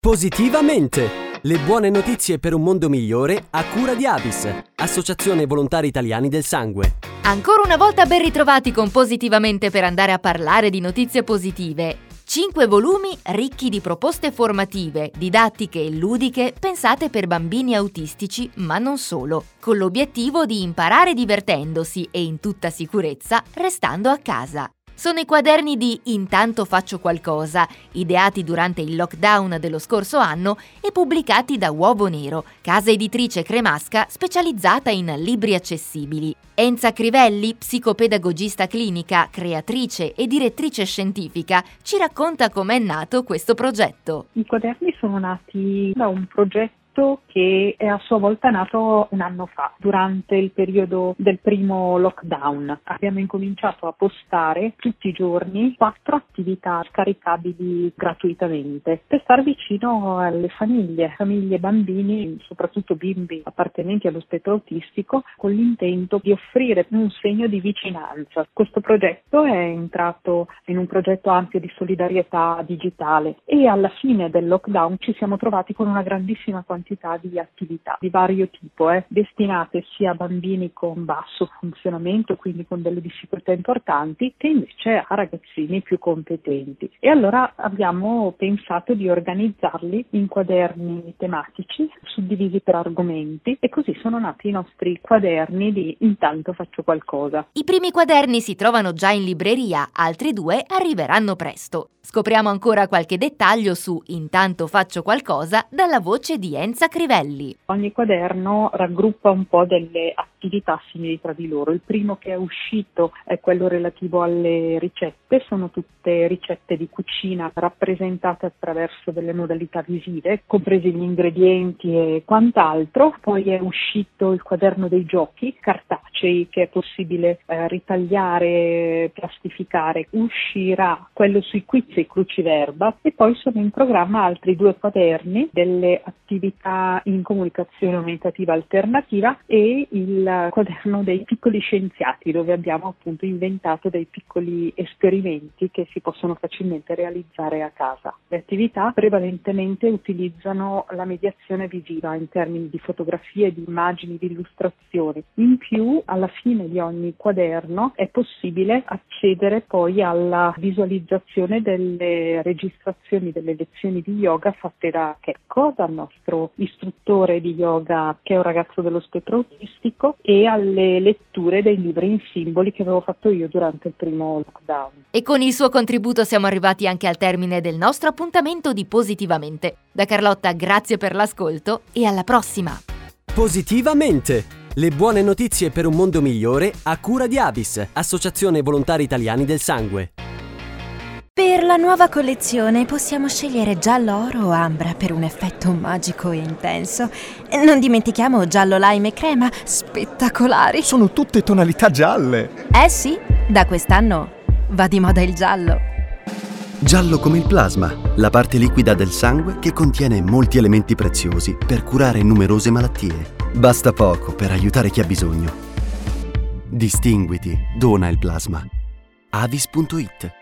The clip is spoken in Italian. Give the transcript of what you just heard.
Positivamente! Le buone notizie per un mondo migliore a cura di Avis, Associazione Volontari Italiani del Sangue. Ancora una volta ben ritrovati con Positivamente per andare a parlare di notizie positive. Cinque volumi ricchi di proposte formative, didattiche e ludiche pensate per bambini autistici, ma non solo, con l'obiettivo di imparare divertendosi e in tutta sicurezza restando a casa. Sono i quaderni di Intanto faccio qualcosa, ideati durante il lockdown dello scorso anno e pubblicati da Uovo Nero, casa editrice cremasca specializzata in libri accessibili. Enza Crivelli, psicopedagogista clinica, creatrice e direttrice scientifica, ci racconta com'è nato questo progetto. I quaderni sono nati da un progetto progetto che è a sua volta nato un anno fa, durante il periodo del primo lockdown. Abbiamo incominciato a postare tutti i giorni quattro attività scaricabili gratuitamente per stare vicino alle famiglie, famiglie bambini, soprattutto bimbi appartenenti allo spettro autistico, con l'intento di offrire un segno di vicinanza. Questo progetto è entrato in un progetto ampio di solidarietà digitale e alla fine del lockdown ci siamo trovati con una grandissima quantità quantità di attività di vario tipo, eh, destinate sia a bambini con basso funzionamento, quindi con delle difficoltà importanti, che invece a ragazzini più competenti. E allora abbiamo pensato di organizzarli in quaderni tematici, suddivisi per argomenti, e così sono nati i nostri quaderni di Intanto faccio qualcosa. I primi quaderni si trovano già in libreria, altri due arriveranno presto. Scopriamo ancora qualche dettaglio su Intanto faccio qualcosa dalla voce di Enza Crivelli. Ogni quaderno raggruppa un po' delle attività simili tra di loro. Il primo che è uscito è quello relativo alle ricette, sono tutte ricette di cucina rappresentate attraverso delle modalità visive, compresi gli ingredienti e quant'altro. Poi è uscito il quaderno dei giochi cartacei che è possibile eh, ritagliare, plastificare. Uscirà quello sui quiz e cruciverba e poi sono in programma altri due quaderni delle attività in comunicazione aumentativa alternativa e il quaderno dei piccoli scienziati dove abbiamo appunto inventato dei piccoli esperimenti che si possono facilmente realizzare a casa. Le attività prevalentemente utilizzano la mediazione visiva in termini di fotografie, di immagini, di illustrazioni. In più alla fine di ogni quaderno è possibile accedere poi alla visualizzazione del delle registrazioni delle lezioni di yoga fatte da Checco, dal nostro istruttore di yoga che è un ragazzo dello spettro autistico e alle letture dei libri in simboli che avevo fatto io durante il primo lockdown. E con il suo contributo siamo arrivati anche al termine del nostro appuntamento di Positivamente. Da Carlotta grazie per l'ascolto e alla prossima! Positivamente! Le buone notizie per un mondo migliore a cura di Avis, Associazione Volontari Italiani del Sangue. La nuova collezione possiamo scegliere giallo oro o ambra per un effetto magico e intenso. Non dimentichiamo giallo lime e crema, spettacolari. Sono tutte tonalità gialle. Eh sì, da quest'anno va di moda il giallo. Giallo come il plasma, la parte liquida del sangue che contiene molti elementi preziosi per curare numerose malattie. Basta poco per aiutare chi ha bisogno. Distinguiti, dona il plasma. avis.it